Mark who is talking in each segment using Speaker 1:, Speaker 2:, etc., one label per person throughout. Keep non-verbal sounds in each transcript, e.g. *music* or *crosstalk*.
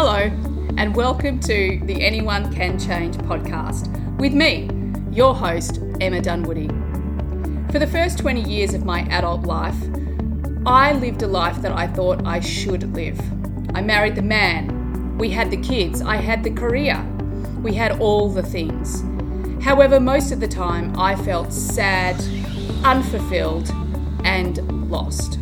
Speaker 1: Hello, and welcome to the Anyone Can Change podcast with me, your host, Emma Dunwoody. For the first 20 years of my adult life, I lived a life that I thought I should live. I married the man, we had the kids, I had the career, we had all the things. However, most of the time I felt sad, unfulfilled, and lost.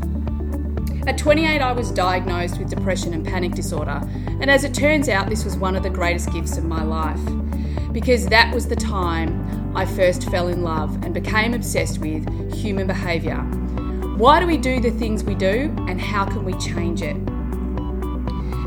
Speaker 1: At 28, I was diagnosed with depression and panic disorder, and as it turns out, this was one of the greatest gifts of my life because that was the time I first fell in love and became obsessed with human behaviour. Why do we do the things we do, and how can we change it?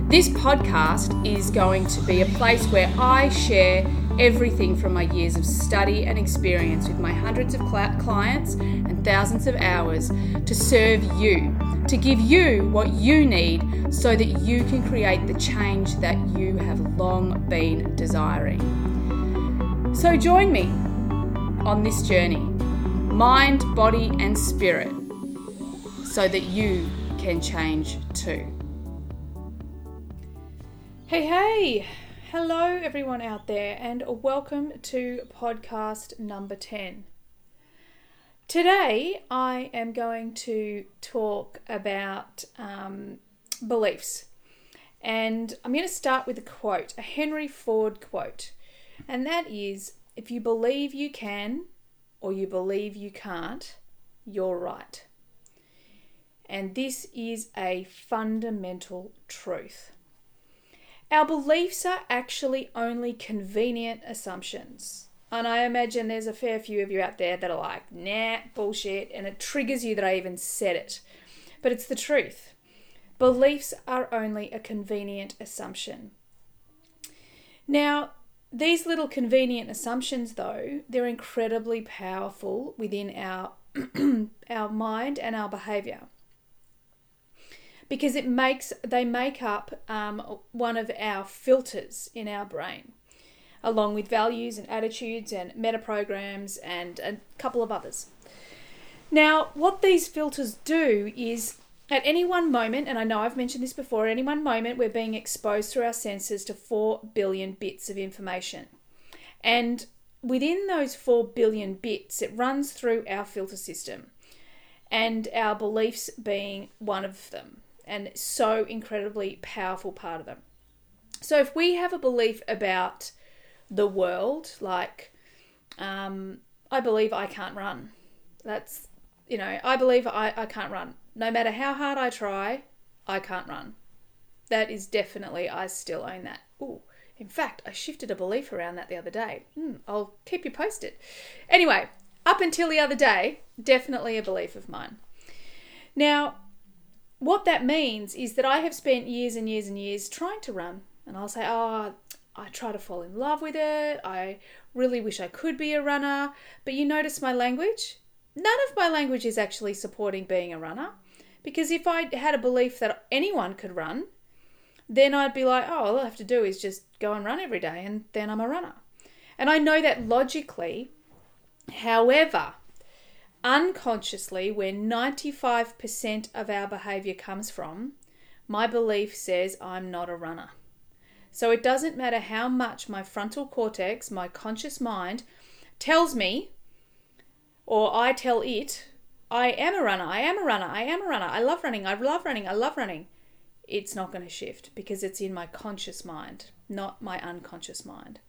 Speaker 1: This podcast is going to be a place where I share everything from my years of study and experience with my hundreds of clients and thousands of hours to serve you to give you what you need so that you can create the change that you have long been desiring. So join me on this journey, mind, body, and spirit, so that you can change too. Hey, hey! Hello, everyone out there, and welcome to podcast number 10. Today, I am going to talk about um, beliefs. And I'm going to start with a quote, a Henry Ford quote. And that is if you believe you can or you believe you can't, you're right. And this is a fundamental truth. Our beliefs are actually only convenient assumptions. And I imagine there's a fair few of you out there that are like, nah, bullshit, and it triggers you that I even said it. But it's the truth. Beliefs are only a convenient assumption. Now, these little convenient assumptions, though, they're incredibly powerful within our *clears throat* our mind and our behavior because it makes they make up um, one of our filters in our brain along with values and attitudes and meta programs and a couple of others. Now, what these filters do is at any one moment, and I know I've mentioned this before, at any one moment, we're being exposed through our senses to 4 billion bits of information. And within those 4 billion bits, it runs through our filter system, and our beliefs being one of them, and so incredibly powerful part of them. So, if we have a belief about the world. Like, um, I believe I can't run. That's, you know, I believe I, I can't run. No matter how hard I try, I can't run. That is definitely, I still own that. Ooh, in fact, I shifted a belief around that the other day. Hmm, I'll keep you posted. Anyway, up until the other day, definitely a belief of mine. Now, what that means is that I have spent years and years and years trying to run. And I'll say, oh, I try to fall in love with it. I really wish I could be a runner. But you notice my language? None of my language is actually supporting being a runner. Because if I had a belief that anyone could run, then I'd be like, oh, all I have to do is just go and run every day, and then I'm a runner. And I know that logically. However, unconsciously, where 95% of our behavior comes from, my belief says I'm not a runner. So it doesn't matter how much my frontal cortex, my conscious mind, tells me, or I tell it, I am a runner, I am a runner, I am a runner, I love running, I love running, I love running. It's not going to shift because it's in my conscious mind, not my unconscious mind.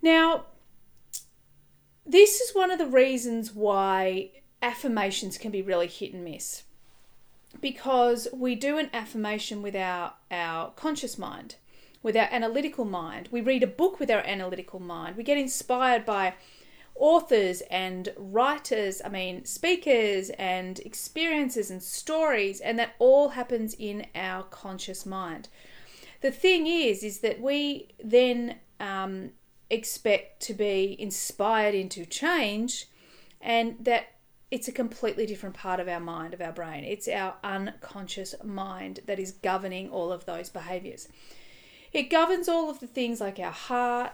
Speaker 1: Now, this is one of the reasons why affirmations can be really hit and miss because we do an affirmation with our, our conscious mind, with our analytical mind. We read a book with our analytical mind. We get inspired by authors and writers, I mean, speakers and experiences and stories, and that all happens in our conscious mind. The thing is, is that we then um, expect to be inspired into change, and that it's a completely different part of our mind, of our brain. It's our unconscious mind that is governing all of those behaviors. It governs all of the things like our heart,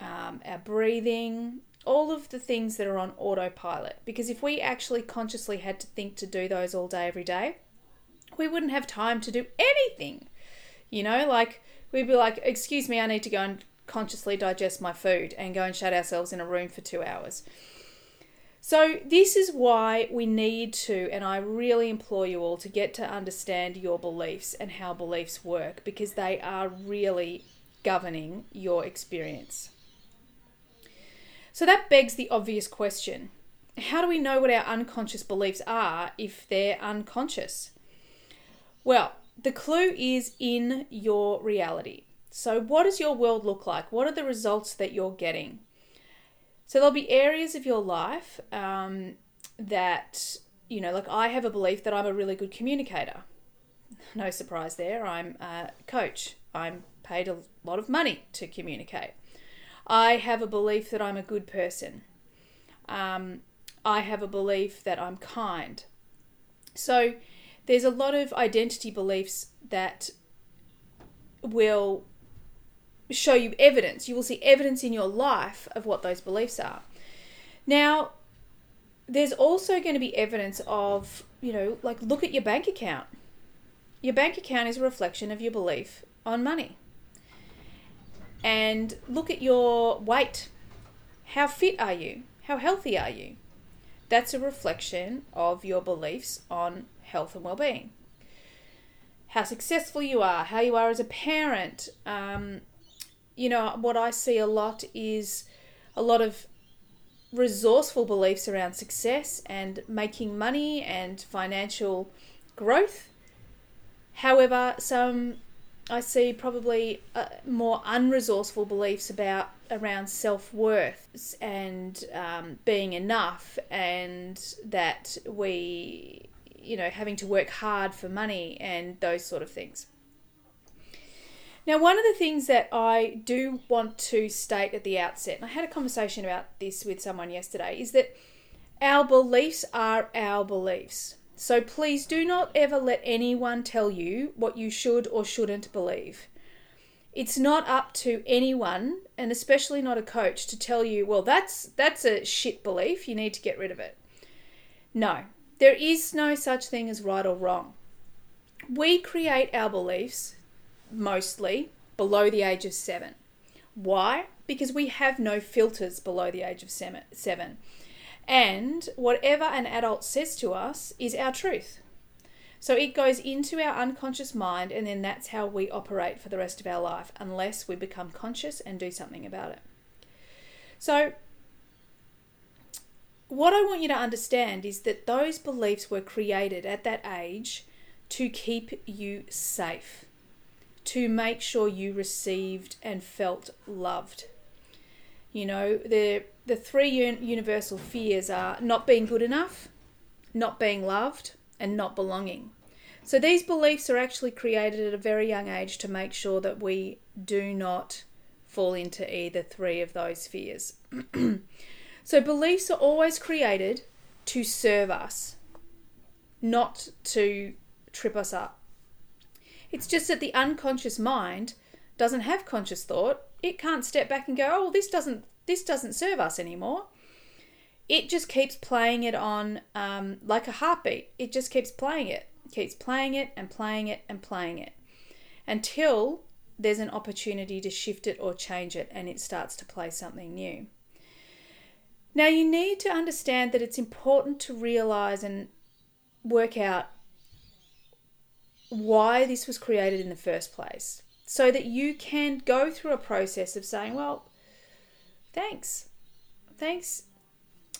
Speaker 1: um, our breathing, all of the things that are on autopilot. Because if we actually consciously had to think to do those all day, every day, we wouldn't have time to do anything. You know, like we'd be like, "Excuse me, I need to go and consciously digest my food and go and shut ourselves in a room for 2 hours." So, this is why we need to, and I really implore you all to get to understand your beliefs and how beliefs work because they are really governing your experience. So, that begs the obvious question how do we know what our unconscious beliefs are if they're unconscious? Well, the clue is in your reality. So, what does your world look like? What are the results that you're getting? So there'll be areas of your life um, that, you know, like I have a belief that I'm a really good communicator. *laughs* No surprise there. I'm a coach. I'm paid a lot of money to communicate. I have a belief that I'm a good person. Um, I have a belief that I'm kind. So there's a lot of identity beliefs that will show you evidence. You will see evidence in your life of what those beliefs are. Now, there's also going to be evidence of, you know, like look at your bank account. Your bank account is a reflection of your belief on money. And look at your weight. How fit are you? How healthy are you? That's a reflection of your beliefs on health and well being. How successful you are, how you are as a parent, um, you know, what I see a lot is a lot of resourceful beliefs around success and making money and financial growth. However, some I see probably uh, more unresourceful beliefs about around self worth and um, being enough, and that we, you know, having to work hard for money and those sort of things. Now, one of the things that I do want to state at the outset, and I had a conversation about this with someone yesterday, is that our beliefs are our beliefs. So please do not ever let anyone tell you what you should or shouldn't believe. It's not up to anyone, and especially not a coach, to tell you, well, that's that's a shit belief, you need to get rid of it. No, there is no such thing as right or wrong. We create our beliefs mostly below the age of seven. Why? Because we have no filters below the age of seven. And whatever an adult says to us is our truth. So it goes into our unconscious mind, and then that's how we operate for the rest of our life, unless we become conscious and do something about it. So, what I want you to understand is that those beliefs were created at that age to keep you safe to make sure you received and felt loved. You know, the the three universal fears are not being good enough, not being loved, and not belonging. So these beliefs are actually created at a very young age to make sure that we do not fall into either three of those fears. *clears throat* so beliefs are always created to serve us, not to trip us up. It's just that the unconscious mind doesn't have conscious thought. It can't step back and go, "Oh, well, this doesn't this doesn't serve us anymore." It just keeps playing it on um, like a heartbeat. It just keeps playing it, keeps playing it and playing it and playing it until there's an opportunity to shift it or change it and it starts to play something new. Now, you need to understand that it's important to realize and work out why this was created in the first place so that you can go through a process of saying, well, thanks. Thanks,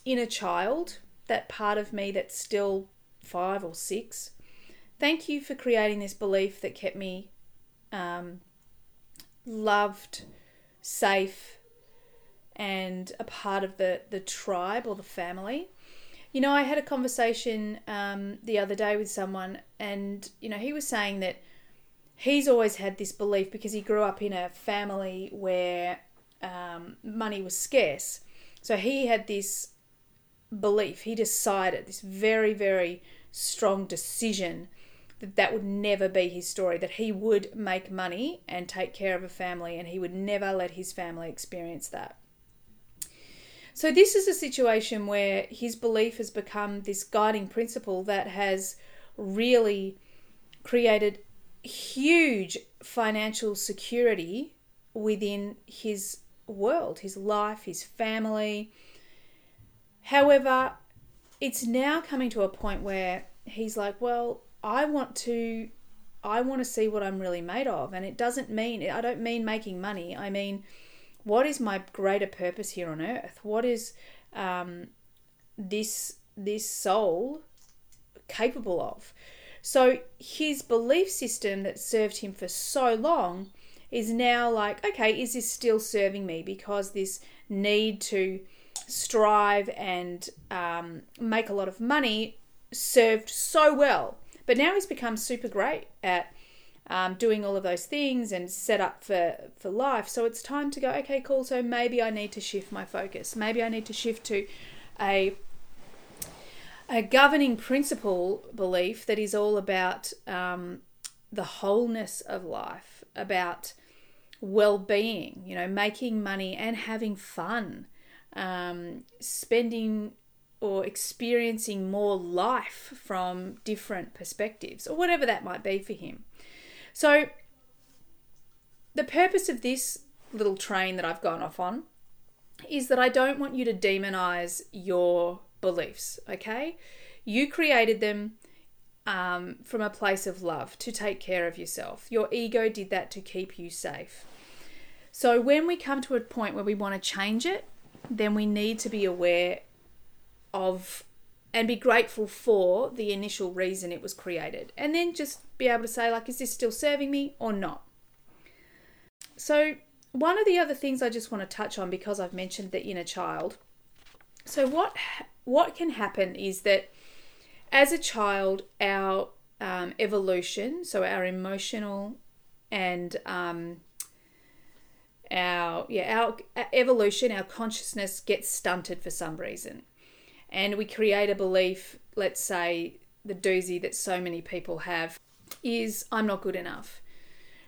Speaker 1: inner child, that part of me that's still five or six. Thank you for creating this belief that kept me um, loved, safe, and a part of the, the tribe or the family. You know, I had a conversation um, the other day with someone, and you know, he was saying that he's always had this belief because he grew up in a family where um, money was scarce. So he had this belief. He decided this very, very strong decision that that would never be his story. That he would make money and take care of a family, and he would never let his family experience that. So, this is a situation where his belief has become this guiding principle that has really created huge financial security within his world, his life, his family. However, it's now coming to a point where he's like, well, I want to I want to see what I'm really made of and it doesn't mean I don't mean making money. I mean what is my greater purpose here on earth? What is um, this this soul capable of? So his belief system that served him for so long is now like, okay, is this still serving me? Because this need to strive and um, make a lot of money served so well. But now he's become super great at um, doing all of those things and set up for, for life. So it's time to go, okay, cool. So maybe I need to shift my focus. Maybe I need to shift to a a governing principle belief that is all about um, the wholeness of life, about well being, you know, making money and having fun, um, spending or experiencing more life from different perspectives, or whatever that might be for him. So, the purpose of this little train that I've gone off on is that I don't want you to demonize your beliefs, okay? You created them um, from a place of love to take care of yourself. Your ego did that to keep you safe. So when we come to a point where we want to change it, then we need to be aware of and be grateful for the initial reason it was created. And then just be able to say, like, is this still serving me or not? So, one of the other things I just want to touch on because I've mentioned the inner child. So, what what can happen is that as a child, our um, evolution, so our emotional and um, our yeah our, our evolution, our consciousness gets stunted for some reason, and we create a belief. Let's say the doozy that so many people have is I'm not good enough.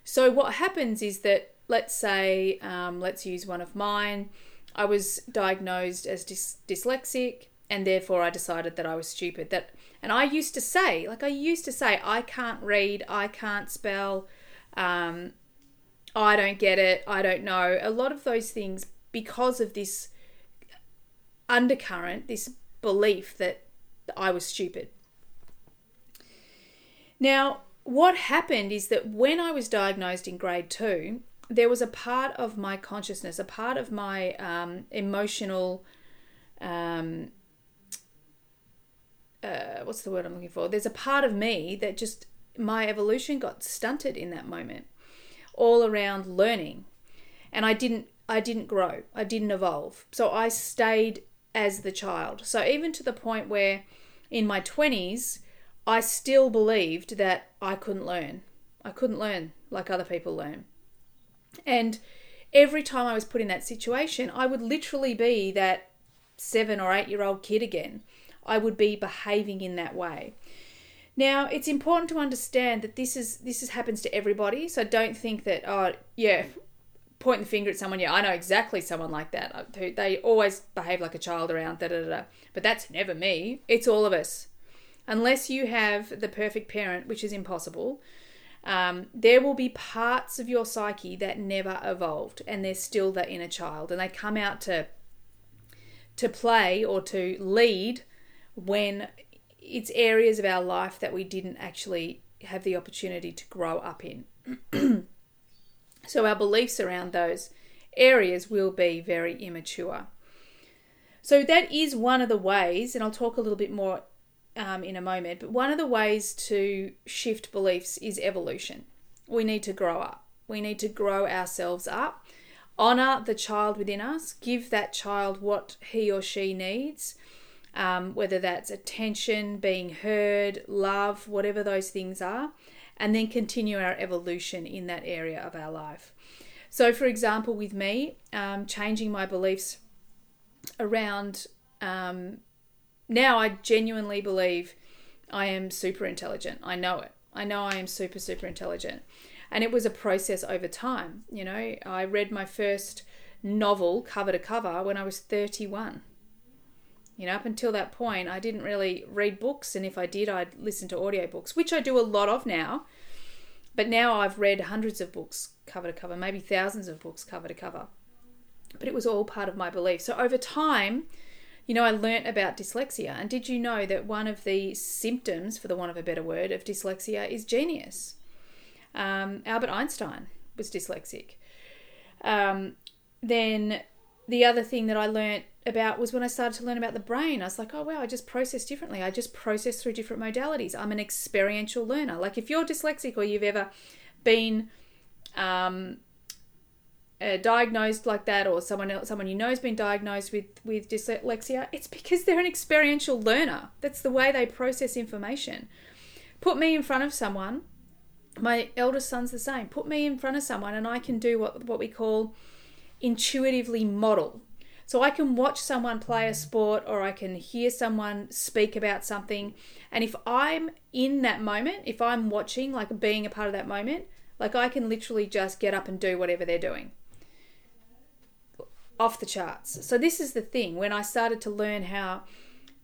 Speaker 1: So what happens is that let's say um, let's use one of mine. I was diagnosed as dys- dyslexic, and therefore I decided that I was stupid. That and I used to say, like I used to say, I can't read, I can't spell. Um, I don't get it, I don't know. A lot of those things because of this undercurrent, this belief that I was stupid. Now, what happened is that when I was diagnosed in grade two, there was a part of my consciousness, a part of my um, emotional, um, uh, what's the word I'm looking for? There's a part of me that just, my evolution got stunted in that moment all around learning and i didn't i didn't grow i didn't evolve so i stayed as the child. So even to the point where in my 20s i still believed that i couldn't learn. I couldn't learn like other people learn. And every time i was put in that situation i would literally be that 7 or 8 year old kid again. I would be behaving in that way. Now, it's important to understand that this is this is happens to everybody. So don't think that oh yeah, point the finger at someone. Yeah, I know exactly someone like that. Uh, they always behave like a child around. Da, da, da, But that's never me. It's all of us. Unless you have the perfect parent, which is impossible, um, there will be parts of your psyche that never evolved, and they're still the inner child, and they come out to to play or to lead when it's areas of our life that we didn't actually have the opportunity to grow up in. *clears throat* so our beliefs around those areas will be very immature. So that is one of the ways, and I'll talk a little bit more um, in a moment, but one of the ways to shift beliefs is evolution. We need to grow up. We need to grow ourselves up, honor the child within us, give that child what he or she needs um, whether that's attention, being heard, love, whatever those things are, and then continue our evolution in that area of our life. So, for example, with me, um, changing my beliefs around um, now, I genuinely believe I am super intelligent. I know it. I know I am super, super intelligent. And it was a process over time. You know, I read my first novel cover to cover when I was 31. You know, up until that point, I didn't really read books, and if I did, I'd listen to audiobooks, which I do a lot of now. But now I've read hundreds of books cover to cover, maybe thousands of books cover to cover. But it was all part of my belief. So over time, you know, I learnt about dyslexia. And did you know that one of the symptoms, for the want of a better word, of dyslexia is genius? Um, Albert Einstein was dyslexic. Um, then the other thing that I learnt about was when I started to learn about the brain. I was like, oh, wow, I just process differently. I just process through different modalities. I'm an experiential learner. Like if you're dyslexic or you've ever been um, uh, diagnosed like that, or someone else, someone you know has been diagnosed with with dyslexia, it's because they're an experiential learner. That's the way they process information. Put me in front of someone. My eldest son's the same. Put me in front of someone, and I can do what what we call intuitively model. So I can watch someone play a sport or I can hear someone speak about something. And if I'm in that moment, if I'm watching, like being a part of that moment, like I can literally just get up and do whatever they're doing. Off the charts. So this is the thing. When I started to learn how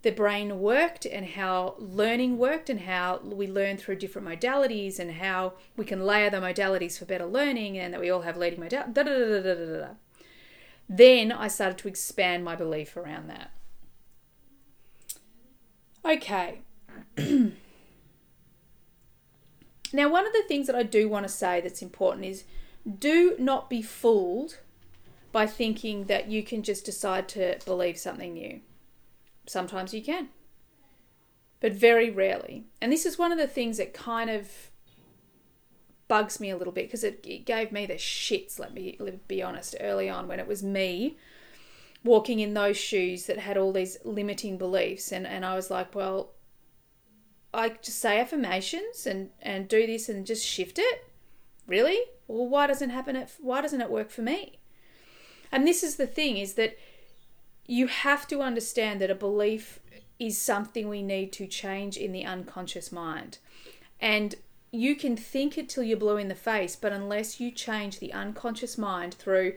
Speaker 1: the brain worked and how learning worked and how we learn through different modalities and how we can layer the modalities for better learning and that we all have leading modalities. Then I started to expand my belief around that. Okay. *clears throat* now, one of the things that I do want to say that's important is do not be fooled by thinking that you can just decide to believe something new. Sometimes you can, but very rarely. And this is one of the things that kind of bugs me a little bit because it, it gave me the shits, let me be honest, early on when it was me walking in those shoes that had all these limiting beliefs. And, and I was like, well, I just say affirmations and, and do this and just shift it. Really? Well, why doesn't happen? At, why doesn't it work for me? And this is the thing: is that you have to understand that a belief is something we need to change in the unconscious mind, and you can think it till you're blue in the face, but unless you change the unconscious mind through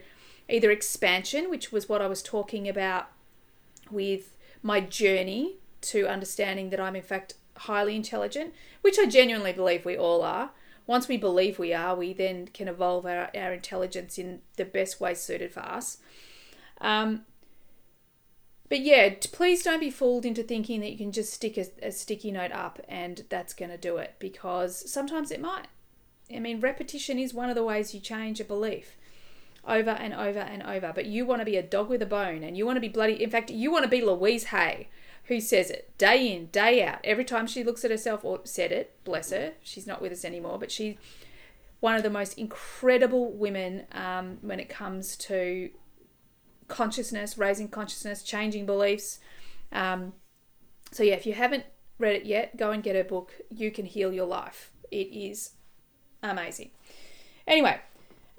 Speaker 1: either expansion, which was what I was talking about with my journey to understanding that I'm in fact highly intelligent, which I genuinely believe we all are. Once we believe we are, we then can evolve our, our intelligence in the best way suited for us. Um, but yeah, please don't be fooled into thinking that you can just stick a, a sticky note up and that's going to do it because sometimes it might. I mean, repetition is one of the ways you change a belief over and over and over. But you want to be a dog with a bone and you want to be bloody. In fact, you want to be Louise Hay, who says it day in, day out. Every time she looks at herself or said it, bless her, she's not with us anymore, but she's one of the most incredible women um, when it comes to consciousness, raising consciousness, changing beliefs. Um, so, yeah, if you haven't read it yet, go and get her book, You Can Heal Your Life. It is amazing. Anyway,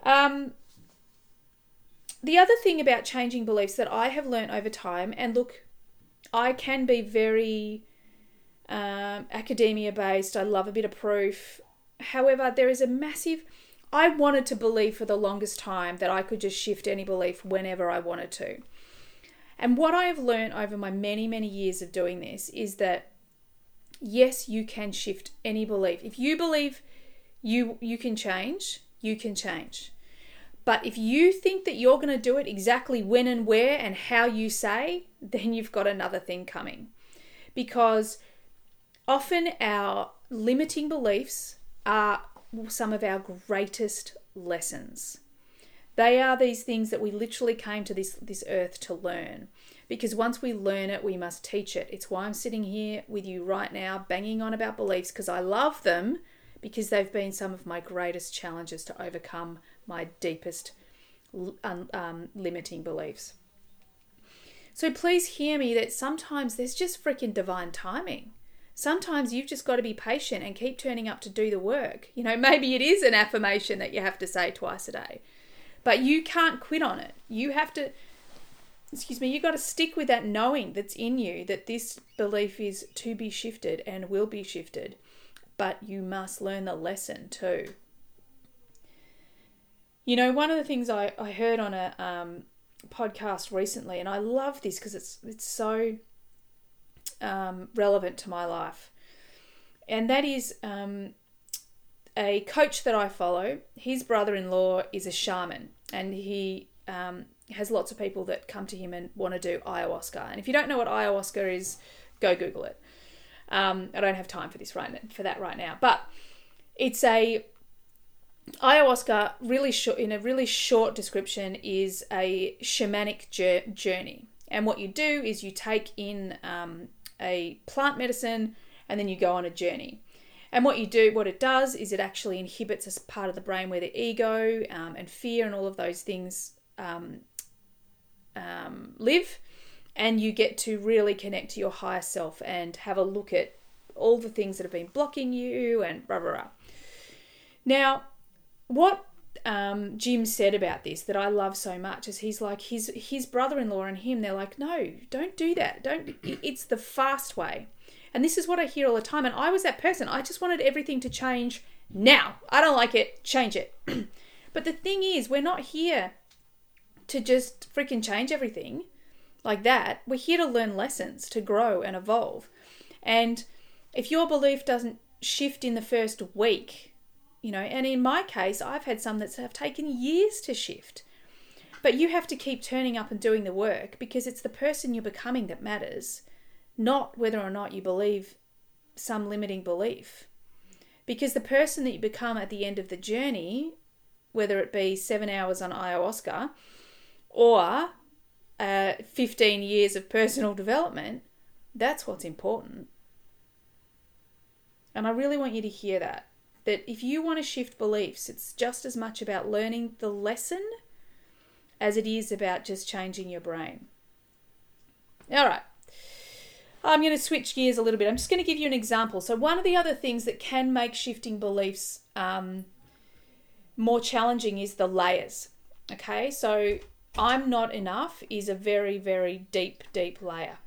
Speaker 1: um, the other thing about changing beliefs that I have learned over time, and look, I can be very um, academia based, I love a bit of proof. However, there is a massive I wanted to believe for the longest time that I could just shift any belief whenever I wanted to. And what I have learned over my many, many years of doing this is that yes, you can shift any belief. If you believe you you can change, you can change. But if you think that you're going to do it exactly when and where and how you say, then you've got another thing coming. Because often our limiting beliefs are some of our greatest lessons. They are these things that we literally came to this, this earth to learn. Because once we learn it, we must teach it. It's why I'm sitting here with you right now, banging on about beliefs, because I love them, because they've been some of my greatest challenges to overcome my deepest um, limiting beliefs. So please hear me that sometimes there's just freaking divine timing sometimes you've just got to be patient and keep turning up to do the work. You know, maybe it is an affirmation that you have to say twice a day, but you can't quit on it. You have to, excuse me, you've got to stick with that knowing that's in you that this belief is to be shifted and will be shifted, but you must learn the lesson too. You know, one of the things I, I heard on a um, podcast recently, and I love this because it's it's so um, relevant to my life. And that is um, a coach that I follow, his brother in law is a shaman and he um, has lots of people that come to him and want to do ayahuasca. And if you don't know what ayahuasca is, go Google it. Um, I don't have time for this right for that right now, but it's a ayahuasca. Really short in a really short description is a shamanic journey, and what you do is you take in um, a plant medicine and then you go on a journey. And what you do, what it does, is it actually inhibits a part of the brain where the ego um, and fear and all of those things um, um, live. And you get to really connect to your higher self and have a look at all the things that have been blocking you and blah, blah, blah. Now, what um, Jim said about this that I love so much is he's like his his brother-in-law and him they're like no don't do that don't it's the fast way and this is what I hear all the time. And I was that person. I just wanted everything to change now. I don't like it. Change it. *clears throat* but the thing is, we're not here to just freaking change everything like that. We're here to learn lessons, to grow and evolve. And if your belief doesn't shift in the first week, you know, and in my case, I've had some that have taken years to shift. But you have to keep turning up and doing the work because it's the person you're becoming that matters not whether or not you believe some limiting belief. Because the person that you become at the end of the journey, whether it be seven hours on ayahuasca or uh, 15 years of personal development, that's what's important. And I really want you to hear that. That if you want to shift beliefs, it's just as much about learning the lesson as it is about just changing your brain. All right. I'm going to switch gears a little bit. I'm just going to give you an example. So, one of the other things that can make shifting beliefs um, more challenging is the layers. Okay, so I'm not enough is a very, very deep, deep layer.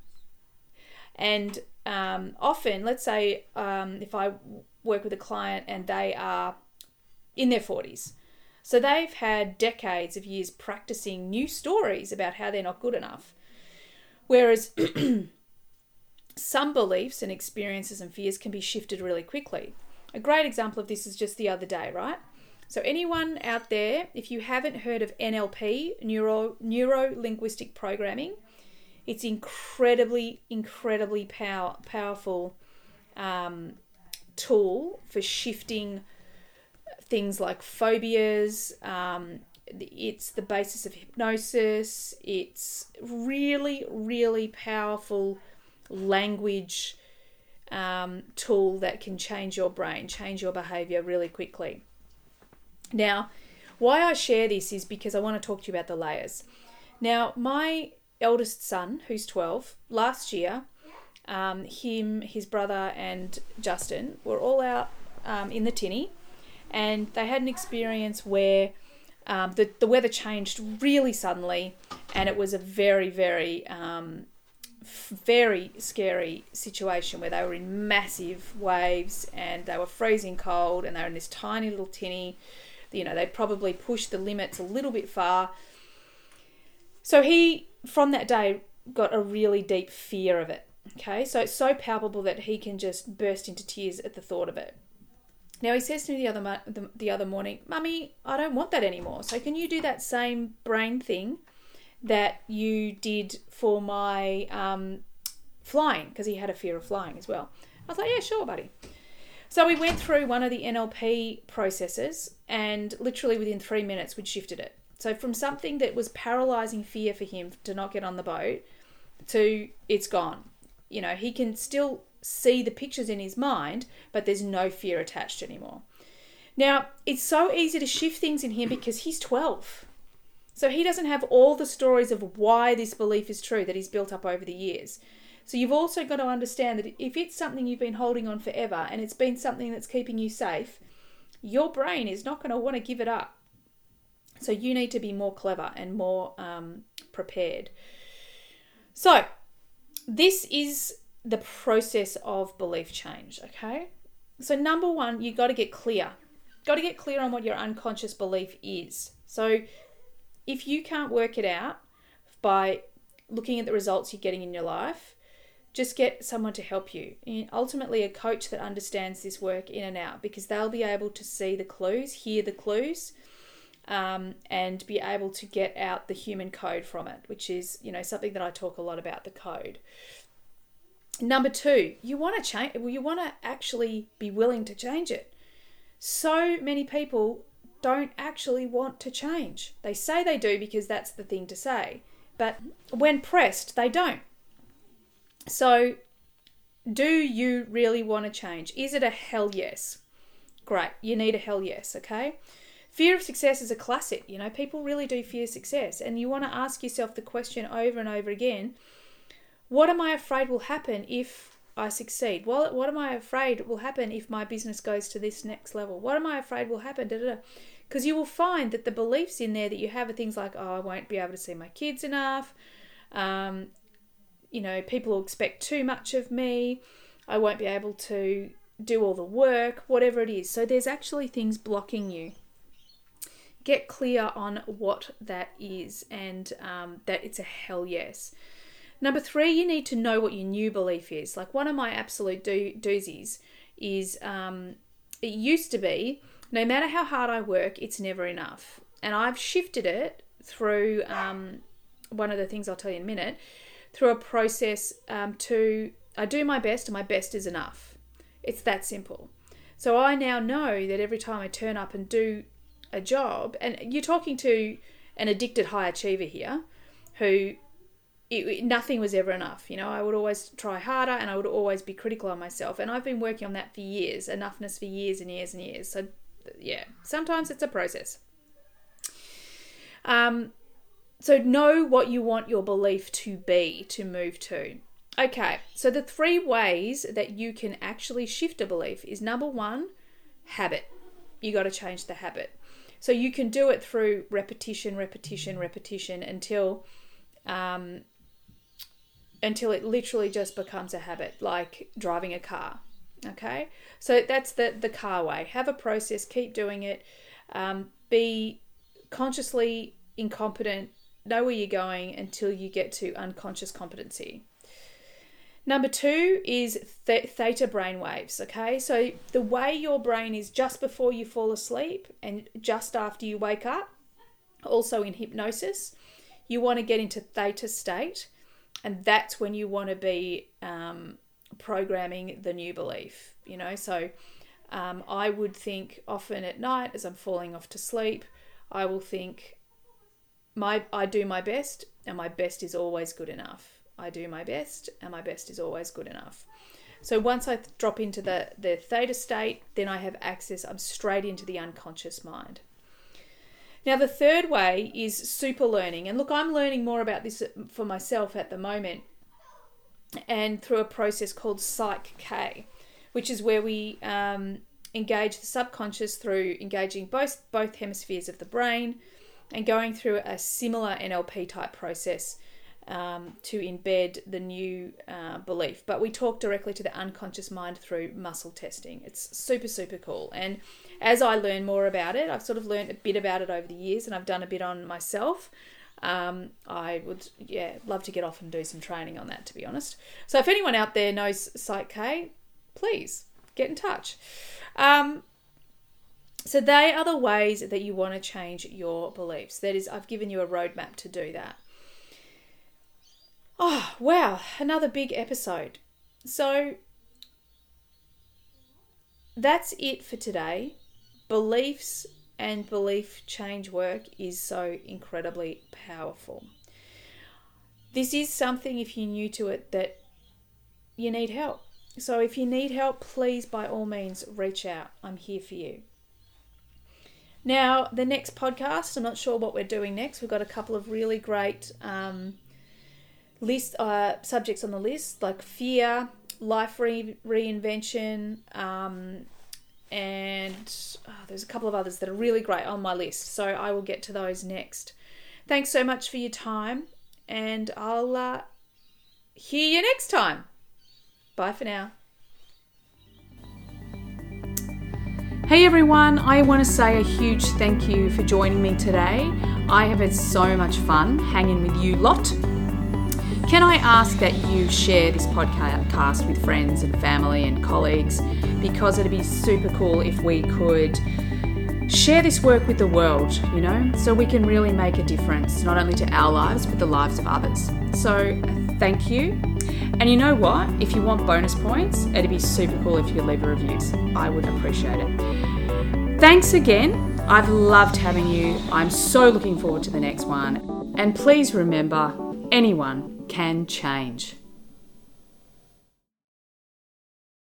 Speaker 1: And um, often, let's say um, if I work with a client and they are in their 40s, so they've had decades of years practicing new stories about how they're not good enough. Whereas *clears throat* some beliefs and experiences and fears can be shifted really quickly. A great example of this is just the other day, right? So anyone out there, if you haven't heard of NLP, neuro neuro linguistic programming, it's incredibly, incredibly power, powerful um, tool for shifting things like phobias. Um, it's the basis of hypnosis. It's really, really powerful language um, tool that can change your brain, change your behavior really quickly. Now, why I share this is because I want to talk to you about the layers. Now, my eldest son, who's 12, last year, um, him, his brother, and Justin were all out um, in the tinny, and they had an experience where um, the, the weather changed really suddenly, and it was a very, very um, very scary situation where they were in massive waves and they were freezing cold and they were in this tiny little tinny. You know, they probably pushed the limits a little bit far. So he, from that day, got a really deep fear of it. Okay, so it's so palpable that he can just burst into tears at the thought of it. Now he says to me the other the, the other morning, "Mummy, I don't want that anymore. So can you do that same brain thing that you did for my um, flying because he had a fear of flying as well. I was like, yeah, sure, buddy. So we went through one of the NLP processes, and literally within three minutes, we'd shifted it. So from something that was paralyzing fear for him to not get on the boat to it's gone. You know, he can still see the pictures in his mind, but there's no fear attached anymore. Now, it's so easy to shift things in him because he's 12. So he doesn't have all the stories of why this belief is true that he's built up over the years. So you've also got to understand that if it's something you've been holding on forever and it's been something that's keeping you safe, your brain is not going to want to give it up. So you need to be more clever and more um, prepared. So this is the process of belief change, okay? So number one, you got to get clear. Got to get clear on what your unconscious belief is. So if you can't work it out by looking at the results you're getting in your life, just get someone to help you. And ultimately, a coach that understands this work in and out because they'll be able to see the clues, hear the clues, um, and be able to get out the human code from it, which is, you know, something that I talk a lot about the code. Number two, you want to change, well, you want to actually be willing to change it. So many people don't actually want to change. They say they do because that's the thing to say, but when pressed, they don't. So, do you really want to change? Is it a hell yes? Great, you need a hell yes, okay? Fear of success is a classic. You know, people really do fear success, and you want to ask yourself the question over and over again what am I afraid will happen if I succeed? Well, what am I afraid will happen if my business goes to this next level? What am I afraid will happen? Because you will find that the beliefs in there that you have are things like, oh, I won't be able to see my kids enough. Um, you know, people will expect too much of me. I won't be able to do all the work, whatever it is. So there's actually things blocking you. Get clear on what that is and um, that it's a hell yes. Number three, you need to know what your new belief is. Like one of my absolute do- doozies is um, it used to be no matter how hard I work, it's never enough. And I've shifted it through um, one of the things I'll tell you in a minute through a process um, to I do my best and my best is enough. It's that simple. So I now know that every time I turn up and do a job, and you're talking to an addicted high achiever here who it, nothing was ever enough. You know, I would always try harder and I would always be critical on myself. And I've been working on that for years, enoughness for years and years and years. So, yeah, sometimes it's a process. Um, so know what you want your belief to be to move to. Okay, so the three ways that you can actually shift a belief is number one, habit. You got to change the habit. So you can do it through repetition, repetition, repetition until um, until it literally just becomes a habit, like driving a car. Okay, so that's the the car way. Have a process, keep doing it. Um, be consciously incompetent know where you're going until you get to unconscious competency. Number two is th- theta brain waves. Okay, so the way your brain is just before you fall asleep and just after you wake up, also in hypnosis, you want to get into theta state, and that's when you want to be um, programming the new belief. You know, so um, I would think often at night as I'm falling off to sleep, I will think, my I do my best and my best is always good enough. I do my best and my best is always good enough. So once I drop into the the theta state, then I have access I'm straight into the unconscious mind. Now the third way is super learning. And look, I'm learning more about this for myself at the moment and through a process called Psych K, which is where we um, engage the subconscious through engaging both both hemispheres of the brain, and going through a similar NLP type process um, to embed the new uh, belief. But we talk directly to the unconscious mind through muscle testing. It's super, super cool. And as I learn more about it, I've sort of learned a bit about it over the years and I've done a bit on myself. Um, I would, yeah, love to get off and do some training on that, to be honest. So if anyone out there knows Psych K, please get in touch. Um, so they are the ways that you want to change your beliefs. That is, I've given you a roadmap to do that. Oh, wow, another big episode. So that's it for today. Beliefs and belief change work is so incredibly powerful. This is something, if you're new to it, that you need help. So if you need help, please by all means reach out. I'm here for you. Now, the next podcast, I'm not sure what we're doing next. We've got a couple of really great um, list uh, subjects on the list, like fear, life re- reinvention, um, and oh, there's a couple of others that are really great on my list. So I will get to those next. Thanks so much for your time, and I'll uh, hear you next time. Bye for now. Hey everyone, I want to say a huge thank you for joining me today. I have had so much fun hanging with you lot.
Speaker 2: Can I ask that you share this podcast with friends and family and colleagues because it'd be super cool if we could share this work with the world, you know, so we can really make a difference, not only to our lives, but the lives of others. So, thank you. And you know what? If you want bonus points, it'd be super cool if you could leave a review. I would appreciate it. Thanks again. I've loved having you. I'm so looking forward to the next one. And please remember anyone can change.